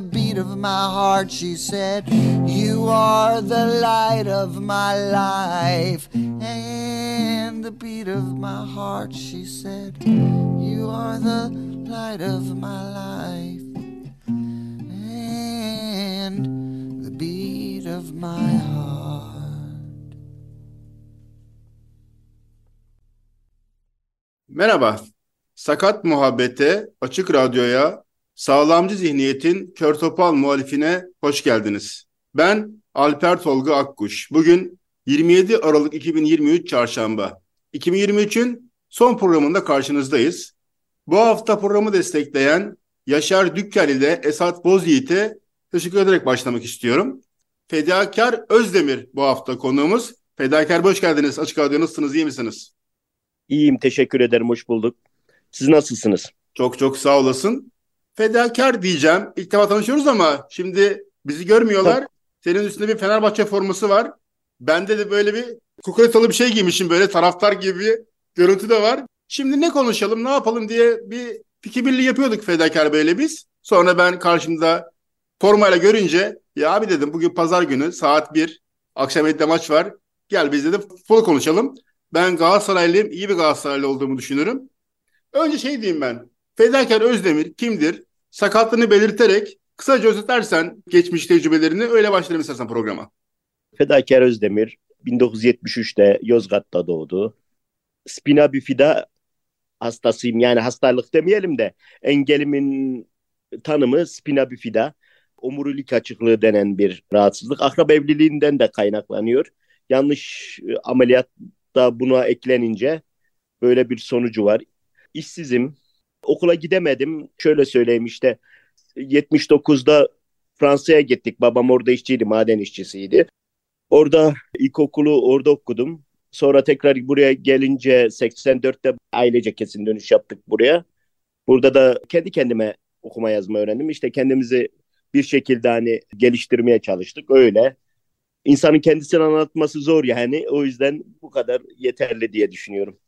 beat of my heart. She said, You are the light of my life and the beat of my heart. She said, You are the light of my life and the beat of my heart. Merhaba. Sakat Muhabbete, Açık Radyo'ya, Sağlamcı Zihniyet'in Kör Topal muhalifine hoş geldiniz. Ben Alper Tolga Akkuş. Bugün 27 Aralık 2023 Çarşamba. 2023'ün son programında karşınızdayız. Bu hafta programı destekleyen Yaşar Dükkel ile Esat Bozyiğit'e teşekkür ederek başlamak istiyorum. Fedakar Özdemir bu hafta konuğumuz. Fedakar hoş geldiniz. Açık Radyo nasılsınız, iyi misiniz? İyiyim, teşekkür ederim, hoş bulduk. Siz nasılsınız? Çok çok sağ olasın. Fedakar diyeceğim. İlk defa tanışıyoruz ama şimdi bizi görmüyorlar. Senin üstünde bir Fenerbahçe forması var. Bende de böyle bir kukuretalı bir şey giymişim böyle taraftar gibi görüntü de var. Şimdi ne konuşalım, ne yapalım diye bir fikir birliği yapıyorduk Fedakar böyle biz. Sonra ben karşımda formayla görünce ya abi dedim bugün pazar günü saat 1 akşam 7'de maç var. Gel biz de futbol konuşalım. Ben Galatasaraylıyım, iyi bir Galatasaraylı olduğumu düşünürüm. Önce şey diyeyim ben. Fedakar Özdemir kimdir? Sakatlığını belirterek kısaca özetlersen geçmiş tecrübelerini öyle başlayalım istersen programa. Fedakar Özdemir 1973'te Yozgat'ta doğdu. Spina bifida hastasıyım. Yani hastalık demeyelim de engelimin tanımı spina bifida. Omurilik açıklığı denen bir rahatsızlık. Akraba evliliğinden de kaynaklanıyor. Yanlış e, ameliyatta buna eklenince böyle bir sonucu var. İşsizim. Okula gidemedim. Şöyle söyleyeyim işte 79'da Fransa'ya gittik. Babam orada işçiydi, maden işçisiydi. Orada ilkokulu orada okudum. Sonra tekrar buraya gelince 84'te ailece kesin dönüş yaptık buraya. Burada da kendi kendime okuma yazma öğrendim. İşte kendimizi bir şekilde hani geliştirmeye çalıştık. Öyle. İnsanın kendisini anlatması zor yani. O yüzden bu kadar yeterli diye düşünüyorum.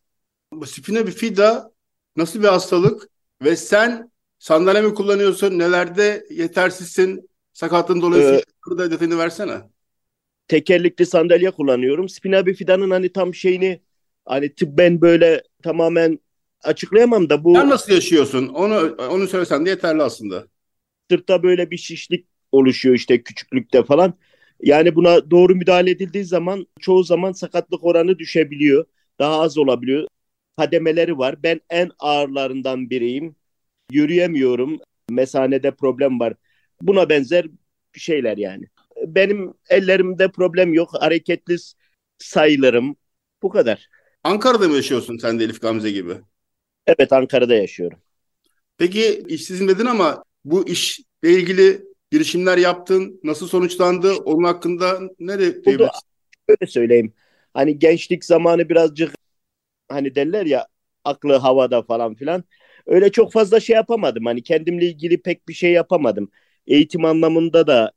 Spina bifida nasıl bir hastalık ve sen sandalye mi kullanıyorsun? Nelerde yetersizsin? Sakatlığın dolayısıyla Ee, burada detayını versene. tekerlekli sandalye kullanıyorum. Spina bifidanın hani tam şeyini hani tıbben böyle tamamen açıklayamam da bu Sen nasıl yaşıyorsun? Onu onu söylesen de yeterli aslında. sırtta böyle bir şişlik oluşuyor işte küçüklükte falan. Yani buna doğru müdahale edildiği zaman çoğu zaman sakatlık oranı düşebiliyor. Daha az olabiliyor. Kademeleri var. Ben en ağırlarından biriyim. Yürüyemiyorum. Mesanede problem var. Buna benzer şeyler yani. Benim ellerimde problem yok. Hareketli sayılırım. Bu kadar. Ankara'da mı yaşıyorsun sen de Elif Gamze gibi? Evet Ankara'da yaşıyorum. Peki işsizim dedin ama bu işle ilgili girişimler yaptın. Nasıl sonuçlandı? Onun hakkında ne de şöyle söyleyeyim. Hani gençlik zamanı birazcık hani derler ya aklı havada falan filan. Öyle çok fazla şey yapamadım. Hani kendimle ilgili pek bir şey yapamadım. Eğitim anlamında da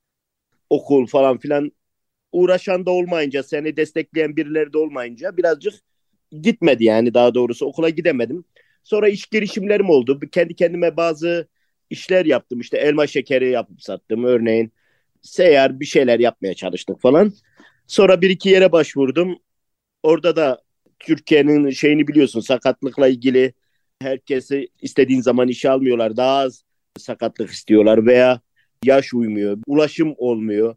okul falan filan uğraşan da olmayınca, seni destekleyen birileri de olmayınca birazcık gitmedi yani daha doğrusu okula gidemedim. Sonra iş girişimlerim oldu. Kendi kendime bazı işler yaptım. İşte elma şekeri yapıp sattım örneğin. Seyyar bir şeyler yapmaya çalıştık falan. Sonra bir iki yere başvurdum. Orada da Türkiye'nin şeyini biliyorsun sakatlıkla ilgili herkesi istediğin zaman işe almıyorlar. Daha az sakatlık istiyorlar veya yaş uymuyor, ulaşım olmuyor,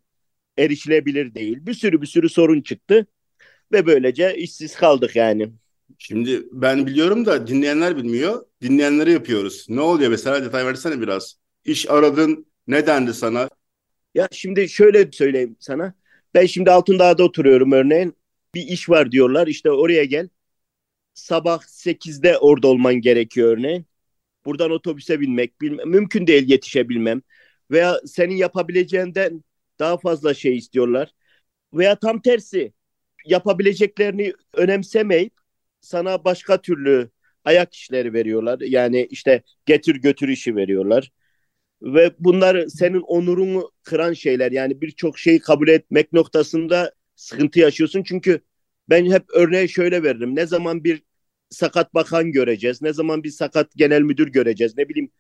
erişilebilir değil. Bir sürü bir sürü sorun çıktı ve böylece işsiz kaldık yani. Şimdi ben biliyorum da dinleyenler bilmiyor. Dinleyenleri yapıyoruz. Ne oluyor mesela detay versene biraz. İş aradın ne dendi sana? Ya şimdi şöyle söyleyeyim sana. Ben şimdi Altındağ'da oturuyorum örneğin. Bir iş var diyorlar işte oraya gel. Sabah 8'de orada olman gerekiyor örneğin. Buradan otobüse binmek bilmem, mümkün değil yetişebilmem. Veya senin yapabileceğinden daha fazla şey istiyorlar. Veya tam tersi yapabileceklerini önemsemeyip sana başka türlü ayak işleri veriyorlar. Yani işte getir götür işi veriyorlar. Ve bunlar senin onurunu kıran şeyler. Yani birçok şeyi kabul etmek noktasında sıkıntı yaşıyorsun. Çünkü ben hep örneği şöyle veririm. Ne zaman bir sakat bakan göreceğiz? Ne zaman bir sakat genel müdür göreceğiz? Ne bileyim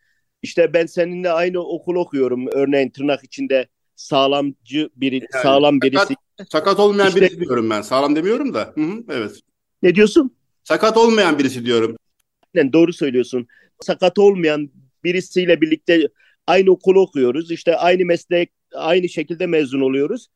işte ben seninle aynı okul okuyorum. Örneğin tırnak içinde sağlamcı biri, yani, sağlam birisi. Sakat, sakat olmayan işte, birisi diyorum ben. Sağlam demiyorum da. Hı hı, evet. Ne diyorsun? Sakat olmayan birisi diyorum. Yani doğru söylüyorsun. Sakat olmayan birisiyle birlikte aynı okulu okuyoruz. İşte aynı meslek, aynı şekilde mezun oluyoruz.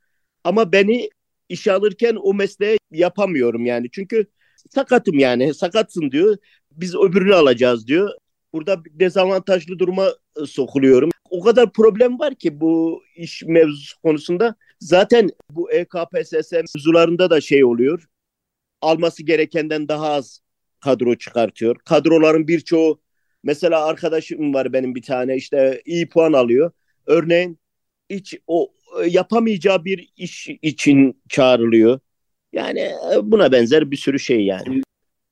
Ama beni işe alırken o mesleği yapamıyorum yani. Çünkü sakatım yani. Sakatsın diyor. Biz öbürünü alacağız diyor. Burada dezavantajlı duruma e, sokuluyorum. O kadar problem var ki bu iş mevzusu konusunda. Zaten bu EKPSS mevzularında da şey oluyor. Alması gerekenden daha az kadro çıkartıyor. Kadroların birçoğu mesela arkadaşım var benim bir tane işte iyi puan alıyor. Örneğin hiç o yapamayacağı bir iş için çağrılıyor. Yani e, buna benzer bir sürü şey yani.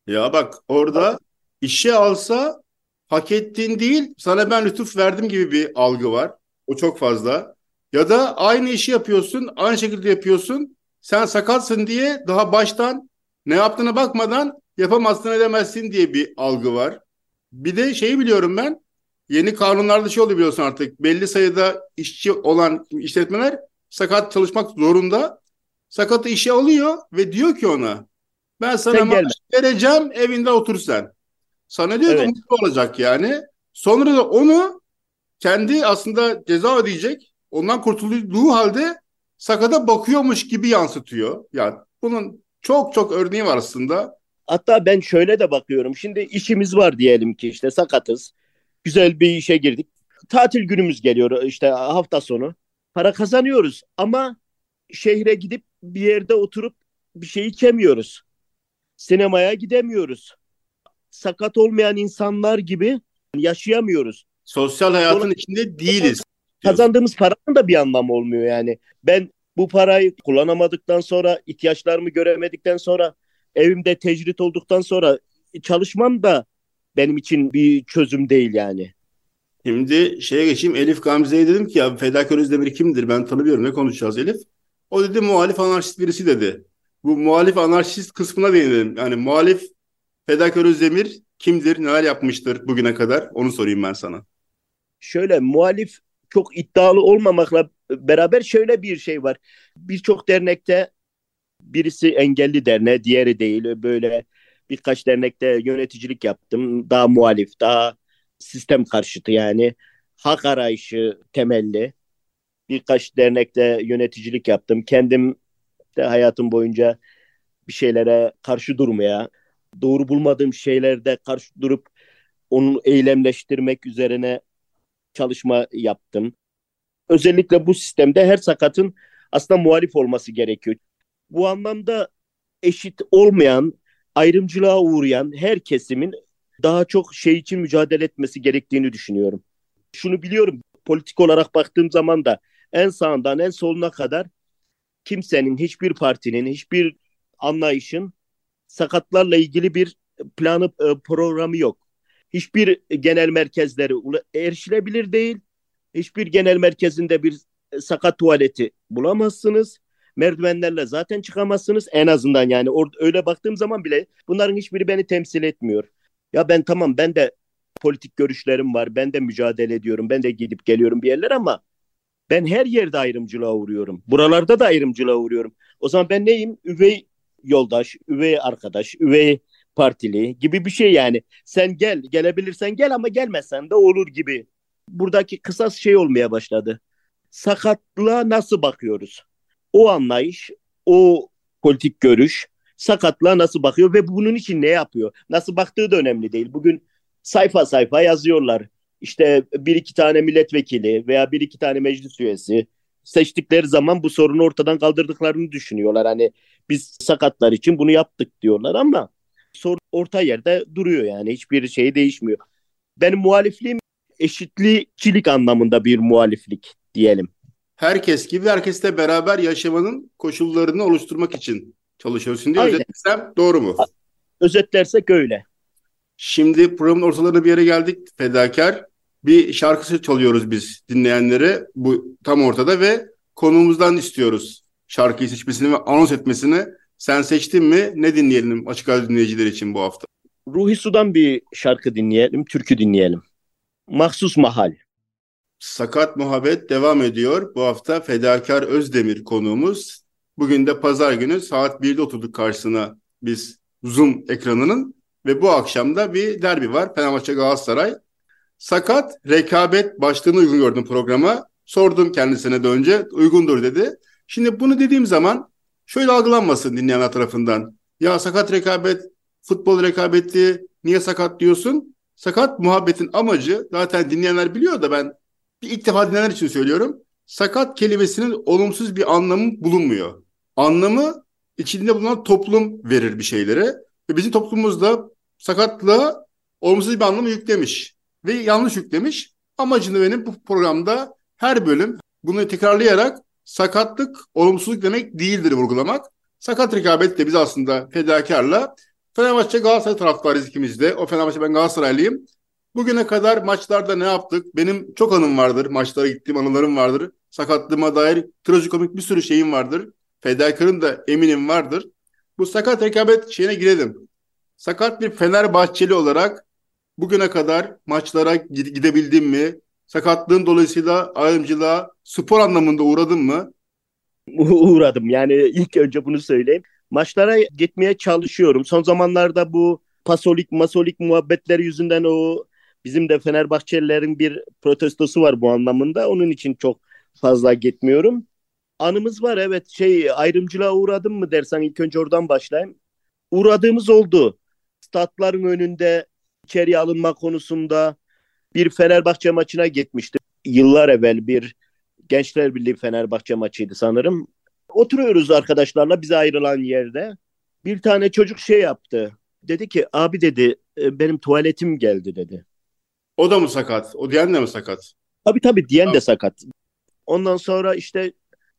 Ya bak orada işe alsa hak ettiğin değil sana ben lütuf verdim gibi bir algı var. O çok fazla. Ya da aynı işi yapıyorsun, aynı şekilde yapıyorsun. Sen sakatsın diye daha baştan ne yaptığına bakmadan yapamazsın edemezsin diye bir algı var. Bir de şeyi biliyorum ben. Yeni kanunlarda şey oluyor biliyorsun artık. Belli sayıda işçi olan işletmeler sakat çalışmak zorunda. Sakatı işe alıyor ve diyor ki ona ben sana maaş vereceğim evinde otur sen. Sana diyor evet. ki mutlu olacak yani. Sonra da onu kendi aslında ceza ödeyecek. Ondan kurtulduğu halde sakata bakıyormuş gibi yansıtıyor. Yani bunun çok çok örneği var aslında. Hatta ben şöyle de bakıyorum. Şimdi işimiz var diyelim ki işte sakatız. Güzel bir işe girdik. Tatil günümüz geliyor işte hafta sonu. Para kazanıyoruz ama şehre gidip bir yerde oturup bir şey içemiyoruz. Sinemaya gidemiyoruz. Sakat olmayan insanlar gibi yaşayamıyoruz. Sosyal hayatın Sonra, içinde değiliz. Kazandığımız paranın da bir anlamı olmuyor yani. Ben bu parayı kullanamadıktan sonra, ihtiyaçlarımı göremedikten sonra, evimde tecrit olduktan sonra çalışmam da benim için bir çözüm değil yani. Şimdi şeye geçeyim. Elif Gamze'ye dedim ki ya Fedakar Özdemir kimdir? Ben tanımıyorum. Ne konuşacağız Elif? O dedi muhalif anarşist birisi dedi. Bu muhalif anarşist kısmına değinelim. Yani muhalif Fedakar Özdemir kimdir? Neler yapmıştır bugüne kadar? Onu sorayım ben sana. Şöyle muhalif çok iddialı olmamakla beraber şöyle bir şey var. Birçok dernekte birisi engelli derneği, diğeri değil. Böyle birkaç dernekte yöneticilik yaptım. Daha muhalif, daha sistem karşıtı yani. Hak arayışı temelli. Birkaç dernekte yöneticilik yaptım. Kendim de hayatım boyunca bir şeylere karşı durmaya, doğru bulmadığım şeylerde karşı durup onu eylemleştirmek üzerine çalışma yaptım. Özellikle bu sistemde her sakatın aslında muhalif olması gerekiyor. Bu anlamda eşit olmayan, ayrımcılığa uğrayan her kesimin daha çok şey için mücadele etmesi gerektiğini düşünüyorum. Şunu biliyorum, politik olarak baktığım zaman da en sağından en soluna kadar kimsenin, hiçbir partinin, hiçbir anlayışın sakatlarla ilgili bir planı, e, programı yok. Hiçbir genel merkezleri erişilebilir değil. Hiçbir genel merkezinde bir e, sakat tuvaleti bulamazsınız. Merdivenlerle zaten çıkamazsınız en azından yani orada öyle baktığım zaman bile bunların hiçbiri beni temsil etmiyor. Ya ben tamam ben de politik görüşlerim var. Ben de mücadele ediyorum. Ben de gidip geliyorum bir yerler ama ben her yerde ayrımcılığa uğruyorum. Buralarda da ayrımcılığa uğruyorum. O zaman ben neyim? Üvey yoldaş, üvey arkadaş, üvey partili gibi bir şey yani. Sen gel, gelebilirsen gel ama gelmezsen de olur gibi. Buradaki kısas şey olmaya başladı. Sakatlığa nasıl bakıyoruz? O anlayış, o politik görüş sakatlığa nasıl bakıyor ve bunun için ne yapıyor? Nasıl baktığı da önemli değil. Bugün sayfa sayfa yazıyorlar. İşte bir iki tane milletvekili veya bir iki tane meclis üyesi seçtikleri zaman bu sorunu ortadan kaldırdıklarını düşünüyorlar. Hani biz sakatlar için bunu yaptık diyorlar ama sorun orta yerde duruyor yani hiçbir şey değişmiyor. Benim muhalifliğim eşitlikçilik anlamında bir muhaliflik diyelim. Herkes gibi herkesle beraber yaşamanın koşullarını oluşturmak için çalışıyorsun diye Aynen. özetlersem doğru mu? Özetlersek öyle. Şimdi programın ortalarına bir yere geldik fedakar. Bir şarkısı çalıyoruz biz dinleyenlere bu tam ortada ve konuğumuzdan istiyoruz şarkıyı seçmesini ve anons etmesini. Sen seçtin mi? Ne dinleyelim açık radyo dinleyiciler için bu hafta? Ruhi Su'dan bir şarkı dinleyelim, türkü dinleyelim. Mahsus Mahal. Sakat Muhabbet devam ediyor. Bu hafta Fedakar Özdemir konuğumuz. Bugün de pazar günü saat 1'de oturduk karşısına biz Zoom ekranının ve bu akşam da bir derbi var. Fenerbahçe Galatasaray. Sakat rekabet başlığını uygun gördüm programa. Sordum kendisine de önce uygundur dedi. Şimdi bunu dediğim zaman şöyle algılanmasın dinleyenler tarafından. Ya sakat rekabet, futbol rekabeti niye sakat diyorsun? Sakat muhabbetin amacı zaten dinleyenler biliyor da ben bir ilk defa dinleyenler için söylüyorum. Sakat kelimesinin olumsuz bir anlamı bulunmuyor. Anlamı içinde bulunan toplum verir bir şeylere. Ve bizim toplumumuzda sakatlığa olumsuz bir anlamı yüklemiş. Ve yanlış yüklemiş. Amacını benim bu programda her bölüm bunu tekrarlayarak sakatlık olumsuzluk demek değildir vurgulamak. Sakat rekabet de biz aslında fedakarla Fenerbahçe Galatasaray taraftarıyız ikimiz de. O Fenerbahçe ben Galatasaraylıyım. Bugüne kadar maçlarda ne yaptık? Benim çok anım vardır. Maçlara gittiğim anılarım vardır. Sakatlığıma dair trajikomik bir sürü şeyim vardır. Fedakarın da eminim vardır. Bu sakat rekabet şeyine girelim. Sakat bir Fenerbahçeli olarak bugüne kadar maçlara gidebildim mi? Sakatlığın dolayısıyla ayrımcılığa spor anlamında uğradın mı? Uğradım. Yani ilk önce bunu söyleyeyim. Maçlara gitmeye çalışıyorum. Son zamanlarda bu pasolik masolik muhabbetleri yüzünden o bizim de Fenerbahçelilerin bir protestosu var bu anlamında. Onun için çok fazla gitmiyorum. Anımız var evet şey ayrımcılığa uğradım mı dersen ilk önce oradan başlayayım. Uğradığımız oldu. Statların önünde içeriye alınma konusunda bir Fenerbahçe maçına gitmiştim. Yıllar evvel bir Gençler Birliği Fenerbahçe maçıydı sanırım. Oturuyoruz arkadaşlarla bize ayrılan yerde. Bir tane çocuk şey yaptı. Dedi ki abi dedi benim tuvaletim geldi dedi. O da mı sakat? O diyen de mi sakat? Tabii tabii diyen de sakat. Ondan sonra işte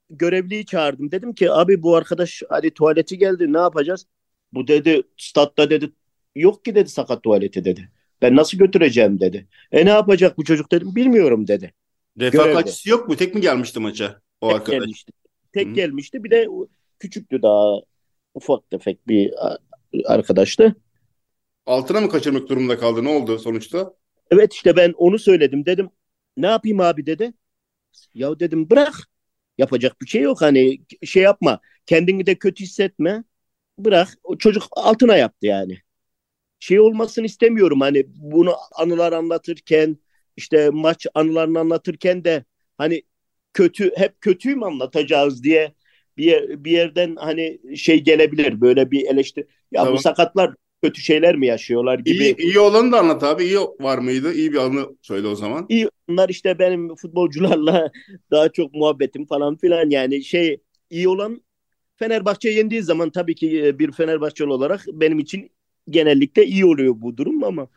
görevliyi çağırdım. Dedim ki abi bu arkadaş hadi tuvaleti geldi ne yapacağız? Bu dedi statta dedi yok ki dedi sakat tuvaleti dedi. Ben nasıl götüreceğim dedi. E ne yapacak bu çocuk dedim bilmiyorum dedi. Refakatçisi yok mu? Tek mi gelmişti maça o Tek arkadaş? gelmişti. Tek Hı. gelmişti. Bir de küçüktü daha ufak tefek bir arkadaştı. Altına mı kaçırmak durumunda kaldı? Ne oldu sonuçta? Evet işte ben onu söyledim. Dedim ne yapayım abi dedi. Ya dedim bırak. Yapacak bir şey yok. Hani şey yapma. Kendini de kötü hissetme. Bırak. O çocuk altına yaptı yani. Şey olmasını istemiyorum. Hani bunu anılar anlatırken işte maç anılarını anlatırken de hani kötü hep kötüyü mü anlatacağız diye bir, yer- bir yerden hani şey gelebilir böyle bir eleştiri. Ya Tamam. bu sakatlar kötü şeyler mi yaşıyorlar gibi. İyi, iyi olanı da anlat abi. İyi var mıydı? İyi bir anı söyle o zaman. İyi onlar işte benim futbolcularla daha çok muhabbetim falan filan yani şey iyi olan Fenerbahçe yendiği zaman tabii ki e, bir Fenerbahçeli olarak benim için genellikle iyi oluyor bu durum ama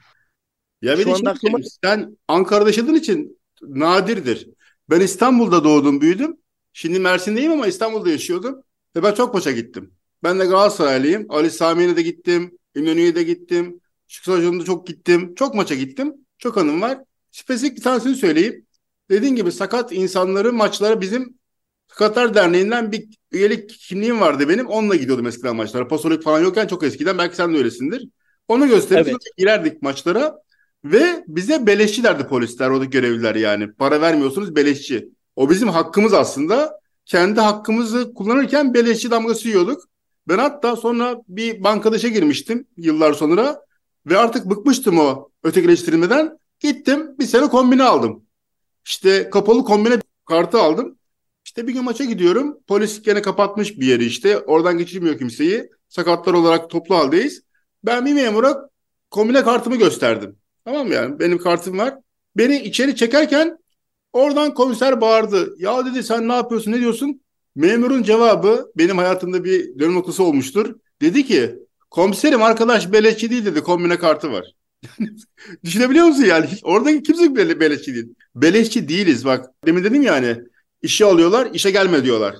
Ya Şu anda aklıma- sen Ankara'da yaşadığın için nadirdir. Ben İstanbul'da doğdum, büyüdüm. Şimdi Mersin'deyim ama İstanbul'da yaşıyordum. Ve ben çok maça gittim. Ben de Galatasaraylıyım. Ali Sami'ne de gittim. İnönü'ye de gittim. Şükrü Hocam'da çok gittim. Çok maça gittim. Çok anım var. Spesifik bir tanesini söyleyeyim. Dediğin gibi sakat insanları maçlara bizim Sakatlar Derneği'nden bir üyelik kimliğim vardı benim. Onunla gidiyordum eskiden maçlara. Pasolik falan yokken çok eskiden. Belki sen de öylesindir. Onu gösterip Evet. girerdik maçlara. Ve bize beleşçilerdi polisler, oradaki görevliler yani. Para vermiyorsunuz beleşçi. O bizim hakkımız aslında. Kendi hakkımızı kullanırken beleşçi damgası yiyorduk. Ben hatta sonra bir bankada işe girmiştim yıllar sonra. Ve artık bıkmıştım o ötekileştirilmeden. Gittim bir sene kombine aldım. İşte kapalı kombine kartı aldım. İşte bir gün maça gidiyorum. Polis gene kapatmış bir yeri işte. Oradan geçirmiyor kimseyi. sakatlar olarak toplu haldeyiz. Ben bir memura kombine kartımı gösterdim. Tamam mı yani? Benim kartım var. Beni içeri çekerken oradan komiser bağırdı. Ya dedi sen ne yapıyorsun ne diyorsun? Memurun cevabı benim hayatımda bir dönüm noktası olmuştur. Dedi ki komiserim arkadaş beleşçi değil dedi kombine kartı var. Düşünebiliyor musun yani? Oradaki kimse bele, beleşçi değil. Beleşçi değiliz bak. Demin dedim yani işe alıyorlar işe gelme diyorlar.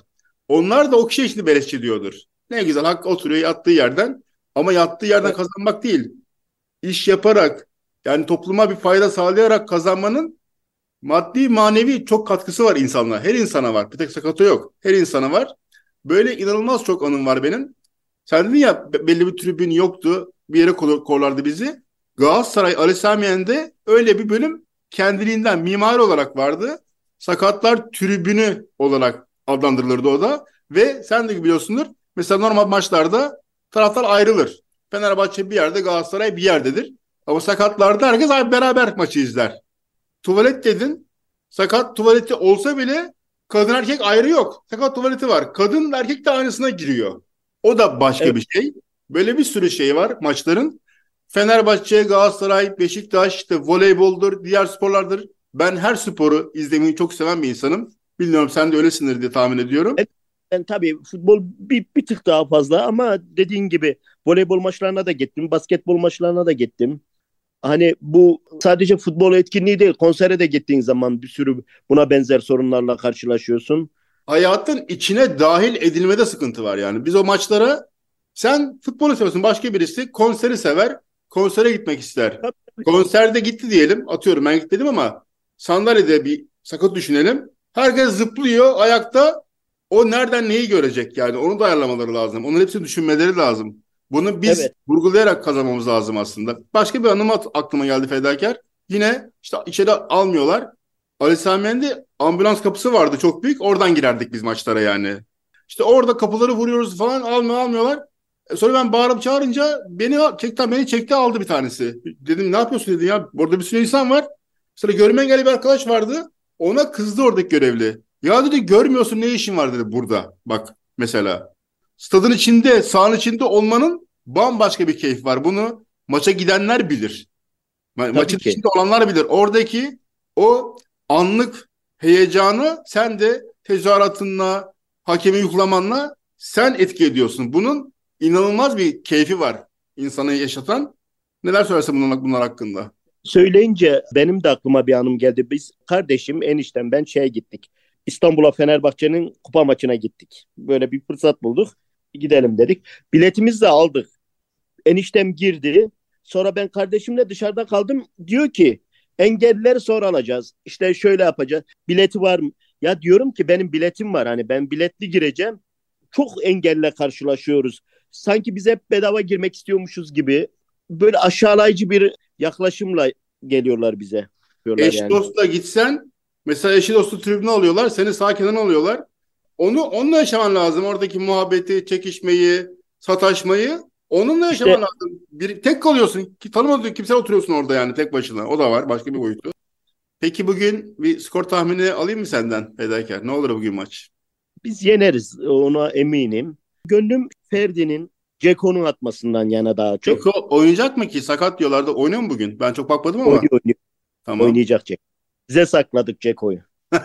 Onlar da o kişi için beleşçi diyordur. Ne güzel hak oturuyor yattığı yerden ama yattığı yerden evet. kazanmak değil. İş yaparak yani topluma bir fayda sağlayarak kazanmanın maddi manevi çok katkısı var insanlara. Her insana var. Bir tek sakatı yok. Her insana var. Böyle inanılmaz çok anım var benim. Sen dedin ya belli bir tribün yoktu. Bir yere korlardı bizi. Galatasaray Ali Samiyen'de öyle bir bölüm kendiliğinden mimari olarak vardı. Sakatlar tribünü olarak adlandırılırdı o da. Ve sen de biliyorsundur. Mesela normal maçlarda taraftar ayrılır. Fenerbahçe bir yerde Galatasaray bir yerdedir. Ama sakatlarda herkes beraber maçı izler. Tuvalet dedin. Sakat tuvaleti olsa bile kadın erkek ayrı yok. Sakat tuvaleti var. Kadın erkek de aynısına giriyor. O da başka evet. bir şey. Böyle bir sürü şey var maçların. Fenerbahçe, Galatasaray, Beşiktaş, işte voleyboldur, diğer sporlardır. Ben her sporu izlemeyi çok seven bir insanım. Bilmiyorum sen de öylesindir diye tahmin ediyorum. Evet, ben tabii futbol bir, bir tık daha fazla ama dediğin gibi voleybol maçlarına da gittim, basketbol maçlarına da gittim. Hani bu sadece futbol etkinliği değil, konsere de gittiğin zaman bir sürü buna benzer sorunlarla karşılaşıyorsun. Hayatın içine dahil edilmede sıkıntı var yani. Biz o maçlara sen futbolu seviyorsun, başka birisi konseri sever, konsere gitmek ister. Tabii. Konserde gitti diyelim, atıyorum ben gitmedim ama sandalyede bir sakat düşünelim. Herkes zıplıyor ayakta. O nereden neyi görecek yani? Onu da ayarlamaları lazım. Onun hepsini düşünmeleri lazım. Bunu biz evet. vurgulayarak kazanmamız lazım aslında. Başka bir anım aklıma geldi fedakar. Yine işte içeri almıyorlar. Ali Samiyen'de ambulans kapısı vardı çok büyük. Oradan girerdik biz maçlara yani. İşte orada kapıları vuruyoruz falan almıyor almıyorlar. E sonra ben bağırıp çağırınca beni çekti, beni çekti aldı bir tanesi. Dedim ne yapıyorsun dedi ya. Burada bir sürü insan var. Sonra görme engelli bir arkadaş vardı. Ona kızdı oradaki görevli. Ya dedi görmüyorsun ne işin var dedi burada. Bak mesela. Stadın içinde, sahanın içinde olmanın bambaşka bir keyif var. Bunu maça gidenler bilir. Ma- maçın ki. içinde olanlar bilir. Oradaki o anlık heyecanı sen de tezahüratınla, hakemi yuklamanla sen etki ediyorsun. Bunun inanılmaz bir keyfi var insanı yaşatan. Neler söylersin bunlar, bunlar hakkında? Söyleyince benim de aklıma bir anım geldi. Biz kardeşim, eniştem ben şeye gittik. İstanbul'a Fenerbahçe'nin kupa maçına gittik. Böyle bir fırsat bulduk. Gidelim dedik. Biletimizi de aldık. Eniştem girdi. Sonra ben kardeşimle dışarıda kaldım. Diyor ki engellileri sonra alacağız. İşte şöyle yapacağız. Bileti var mı? Ya diyorum ki benim biletim var. Hani ben biletli gireceğim. Çok engelle karşılaşıyoruz. Sanki biz hep bedava girmek istiyormuşuz gibi. Böyle aşağılayıcı bir yaklaşımla geliyorlar bize. Eş yani. dostla gitsen mesela eşi dostu tribüne alıyorlar. Seni sağ kenara alıyorlar. Onu onunla yaşaman lazım. Oradaki muhabbeti, çekişmeyi, sataşmayı onunla yaşaman işte, lazım. Bir, tek kalıyorsun. Ki tanımadığın kimse oturuyorsun orada yani tek başına. O da var. Başka bir boyutu. Peki bugün bir skor tahmini alayım mı senden Fedakar? Ne olur bugün maç? Biz yeneriz. Ona eminim. Gönlüm Ferdi'nin Ceko'nun atmasından yana daha çok. Ceko oynayacak mı ki? Sakat diyorlardı. Oynuyor mu bugün? Ben çok bakmadım ama. Oynuyor, oynuyor. Tamam. Oynayacak Ceko. Bize sakladık Ceko'yu.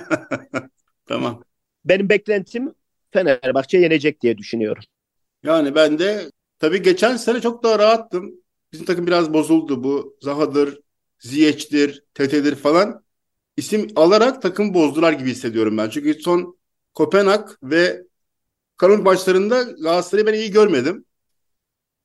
tamam. Benim beklentim Fenerbahçe yenecek diye düşünüyorum. Yani ben de tabii geçen sene çok daha rahattım. Bizim takım biraz bozuldu. Bu Zaha'dır, Ziyech'tir, Tete'dir falan. isim alarak takım bozdular gibi hissediyorum ben. Çünkü son Kopenhag ve Karabük maçlarında Galatasaray'ı ben iyi görmedim.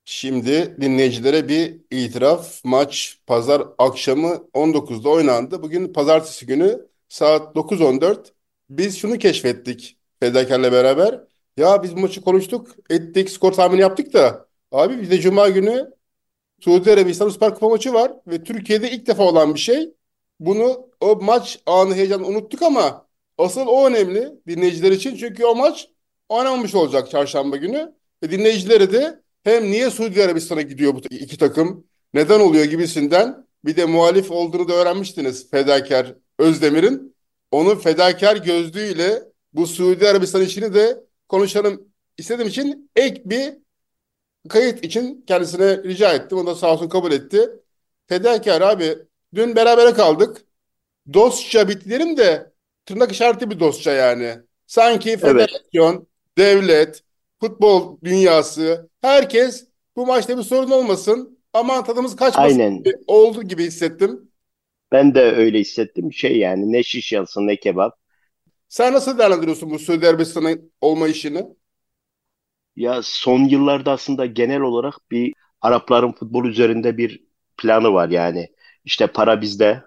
Şimdi dinleyicilere bir itiraf. Maç pazar akşamı 19'da oynandı. Bugün pazartesi günü saat 9.14. Biz şunu keşfettik Fedakar'la beraber. Ya biz maçı konuştuk, ettik, skor tahmini yaptık da abi bir de Cuma günü Suudi Arabistan Süper Kupa maçı var ve Türkiye'de ilk defa olan bir şey. Bunu o maç anı heyecanı unuttuk ama asıl o önemli dinleyiciler için. Çünkü o maç oynanmış olacak çarşamba günü. Ve dinleyicileri de hem niye Suudi Arabistan'a gidiyor bu iki takım, neden oluyor gibisinden bir de muhalif olduğunu da öğrenmiştiniz fedakar Özdemir'in. Onun fedakar gözlüğüyle bu Suudi Arabistan işini de konuşalım istediğim için ek bir kayıt için kendisine rica ettim. O da sağ olsun kabul etti. Fedakar abi. Dün berabere kaldık. Dostça bitti derim de tırnak işareti bir dostça yani. Sanki federasyon, devlet, futbol dünyası, herkes bu maçta bir sorun olmasın. Aman tadımız kaçmasın Aynen. oldu gibi hissettim. Ben de öyle hissettim. Şey yani ne şiş yansın ne kebap. Sen nasıl değerlendiriyorsun bu Suudi Arabistan'ın olma işini? Ya son yıllarda aslında genel olarak bir Arapların futbol üzerinde bir planı var yani. İşte para bizde,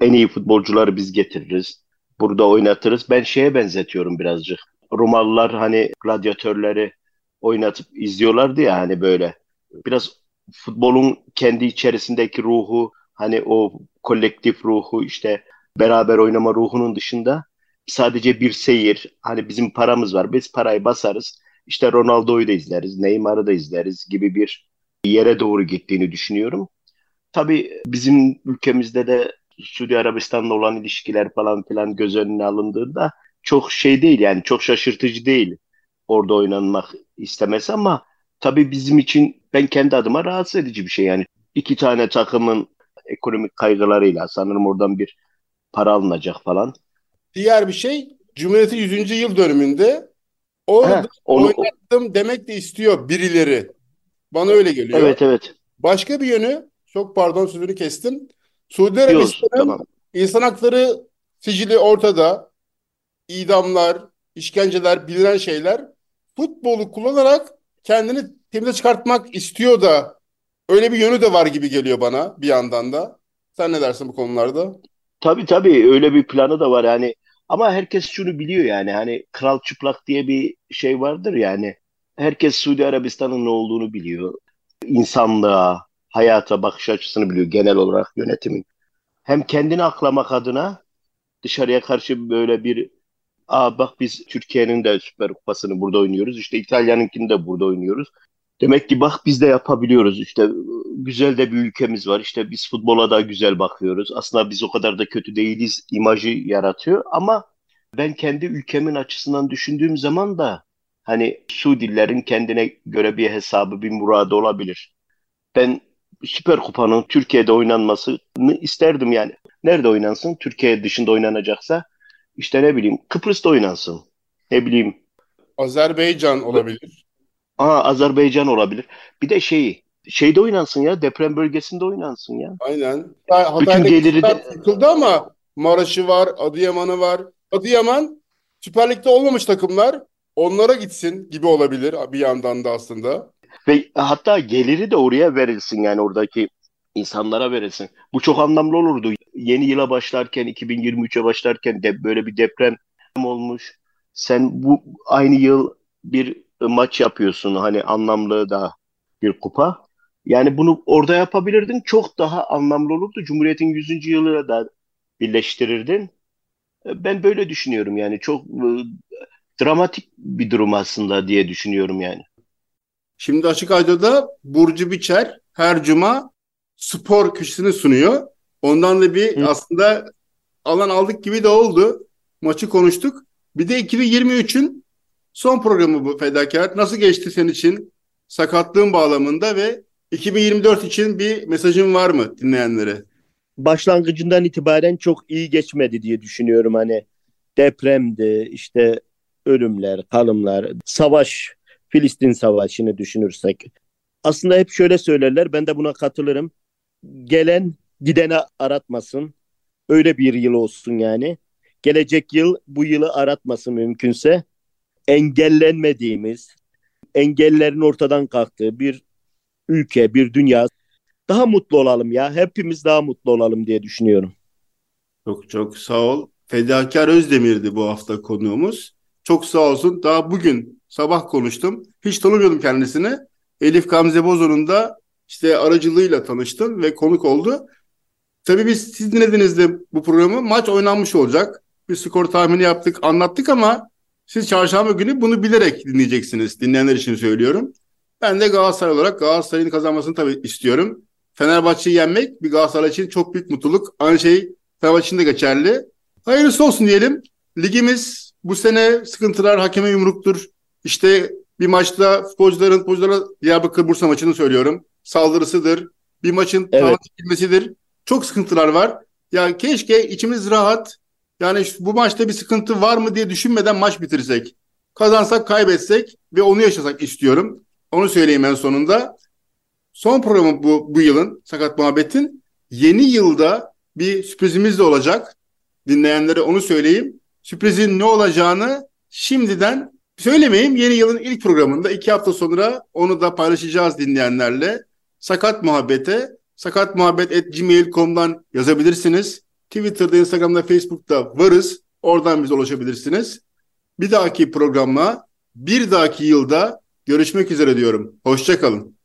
en iyi futbolcuları biz getiririz, burada oynatırız. Ben şeye benzetiyorum birazcık. Romalılar hani gladyatörleri oynatıp izliyorlardı ya hani böyle. Biraz futbolun kendi içerisindeki ruhu, hani o kolektif ruhu işte beraber oynama ruhunun dışında sadece bir seyir. Hani bizim paramız var. Biz parayı basarız. İşte Ronaldo'yu da izleriz, Neymar'ı da izleriz gibi bir yere doğru gittiğini düşünüyorum. Tabii bizim ülkemizde de Suudi Arabistan'la olan ilişkiler falan filan göz önüne alındığında çok şey değil yani çok şaşırtıcı değil orada oynanmak istemesi ama tabii bizim için ben kendi adıma rahatsız edici bir şey yani. iki tane takımın ekonomik kaygılarıyla sanırım oradan bir para alınacak falan. Diğer bir şey Cumhuriyet'in 100. yıl dönümünde orada Heh, onu, oynattım demek de istiyor birileri. Bana öyle geliyor. evet evet. Başka bir yönü, çok pardon sözünü kestim. Suudi Arabistan'ın tamam. insan hakları sicili ortada. İdamlar, işkenceler, bilinen şeyler. Futbolu kullanarak kendini temize çıkartmak istiyor da öyle bir yönü de var gibi geliyor bana bir yandan da. Sen ne dersin bu konularda? Tabii tabii öyle bir planı da var yani. Ama herkes şunu biliyor yani hani kral çıplak diye bir şey vardır yani. Herkes Suudi Arabistan'ın ne olduğunu biliyor. İnsanlığa, hayata bakış açısını biliyor genel olarak yönetimin. Hem kendini aklamak adına dışarıya karşı böyle bir Aa bak biz Türkiye'nin de Süper Kupası'nı burada oynuyoruz. İşte İtalya'nınkini de burada oynuyoruz. Demek ki bak biz de yapabiliyoruz. İşte güzel de bir ülkemiz var. İşte biz futbola da güzel bakıyoruz. Aslında biz o kadar da kötü değiliz imajı yaratıyor. Ama ben kendi ülkemin açısından düşündüğüm zaman da hani Suudilerin kendine göre bir hesabı, bir muradı olabilir. Ben Süper Kupa'nın Türkiye'de oynanmasını isterdim yani. Nerede oynansın? Türkiye dışında oynanacaksa işte ne bileyim Kıbrıs'ta oynansın. Ne bileyim Azerbaycan olabilir. Aa, Azerbaycan olabilir. Bir de şeyi şeyde oynansın ya deprem bölgesinde oynansın ya. Aynen. Hatay'daki geliri de- yıkıldı ama Maraş'ı var, Adıyaman'ı var. Adıyaman Süper Lig'de olmamış takımlar onlara gitsin gibi olabilir bir yandan da aslında. Ve hatta geliri de oraya verilsin yani oradaki insanlara verilsin. Bu çok anlamlı olurdu. Yeni yıla başlarken 2023'e başlarken de böyle bir deprem olmuş. Sen bu aynı yıl bir maç yapıyorsun hani anlamlı da bir kupa. Yani bunu orada yapabilirdin. Çok daha anlamlı olurdu. Cumhuriyet'in 100. yılına da birleştirirdin. Ben böyle düşünüyorum yani. Çok e, dramatik bir durum aslında diye düşünüyorum yani. Şimdi Açık Radyo'da Burcu Biçer her cuma spor köşesini sunuyor. Ondan da bir Hı. aslında alan aldık gibi de oldu. Maçı konuştuk. Bir de 2023'ün son programı bu Fedakar. Nasıl geçti senin için? Sakatlığın bağlamında ve 2024 için bir mesajın var mı dinleyenlere? başlangıcından itibaren çok iyi geçmedi diye düşünüyorum hani depremdi işte ölümler, kalımlar, savaş, Filistin savaşını düşünürsek. Aslında hep şöyle söylerler ben de buna katılırım. Gelen gidene aratmasın. Öyle bir yıl olsun yani. Gelecek yıl bu yılı aratmasın mümkünse. Engellenmediğimiz, engellerin ortadan kalktığı bir ülke, bir dünya daha mutlu olalım ya. Hepimiz daha mutlu olalım diye düşünüyorum. Çok çok sağ ol. Fedakar Özdemir'di bu hafta konuğumuz. Çok sağ olsun. Daha bugün sabah konuştum. Hiç tanımıyordum kendisini. Elif Gamze Bozor'un da işte aracılığıyla tanıştım ve konuk oldu. Tabii biz siz dinlediğinizde bu programı maç oynanmış olacak. Bir skor tahmini yaptık, anlattık ama siz çarşamba günü bunu bilerek dinleyeceksiniz. Dinleyenler için söylüyorum. Ben de Galatasaray olarak Galatasaray'ın kazanmasını tabii istiyorum. Fenerbahçe'yi yenmek bir Galatasaray için çok büyük mutluluk. Aynı şey Fenerbahçe için de geçerli. Hayırlısı olsun diyelim. Ligimiz bu sene sıkıntılar hakeme yumruktur. İşte Bir maçta futbolcuların futbolculara Diyarbakır Bursa maçını söylüyorum. Saldırısıdır. Bir maçın Evet. çekilmesidir. Çok sıkıntılar var. Ya keşke içimiz rahat. Yani bu maçta bir sıkıntı var mı diye düşünmeden maç bitirsek. Kazansak, kaybetsek ve onu yaşasak istiyorum. Onu söyleyeyim en sonunda. Son programı bu, bu yılın Sakat Muhabbet'in. Yeni yılda bir sürprizimiz de olacak. Dinleyenlere onu söyleyeyim. Sürprizin ne olacağını şimdiden söylemeyeyim. Yeni yılın ilk programında iki hafta sonra onu da paylaşacağız dinleyenlerle. Sakat Muhabbet'e sakatmuhabbet.gmail.com'dan yazabilirsiniz. Twitter'da, Instagram'da, Facebook'ta varız. Oradan bize ulaşabilirsiniz. Bir dahaki programla bir dahaki yılda görüşmek üzere diyorum. Hoşçakalın.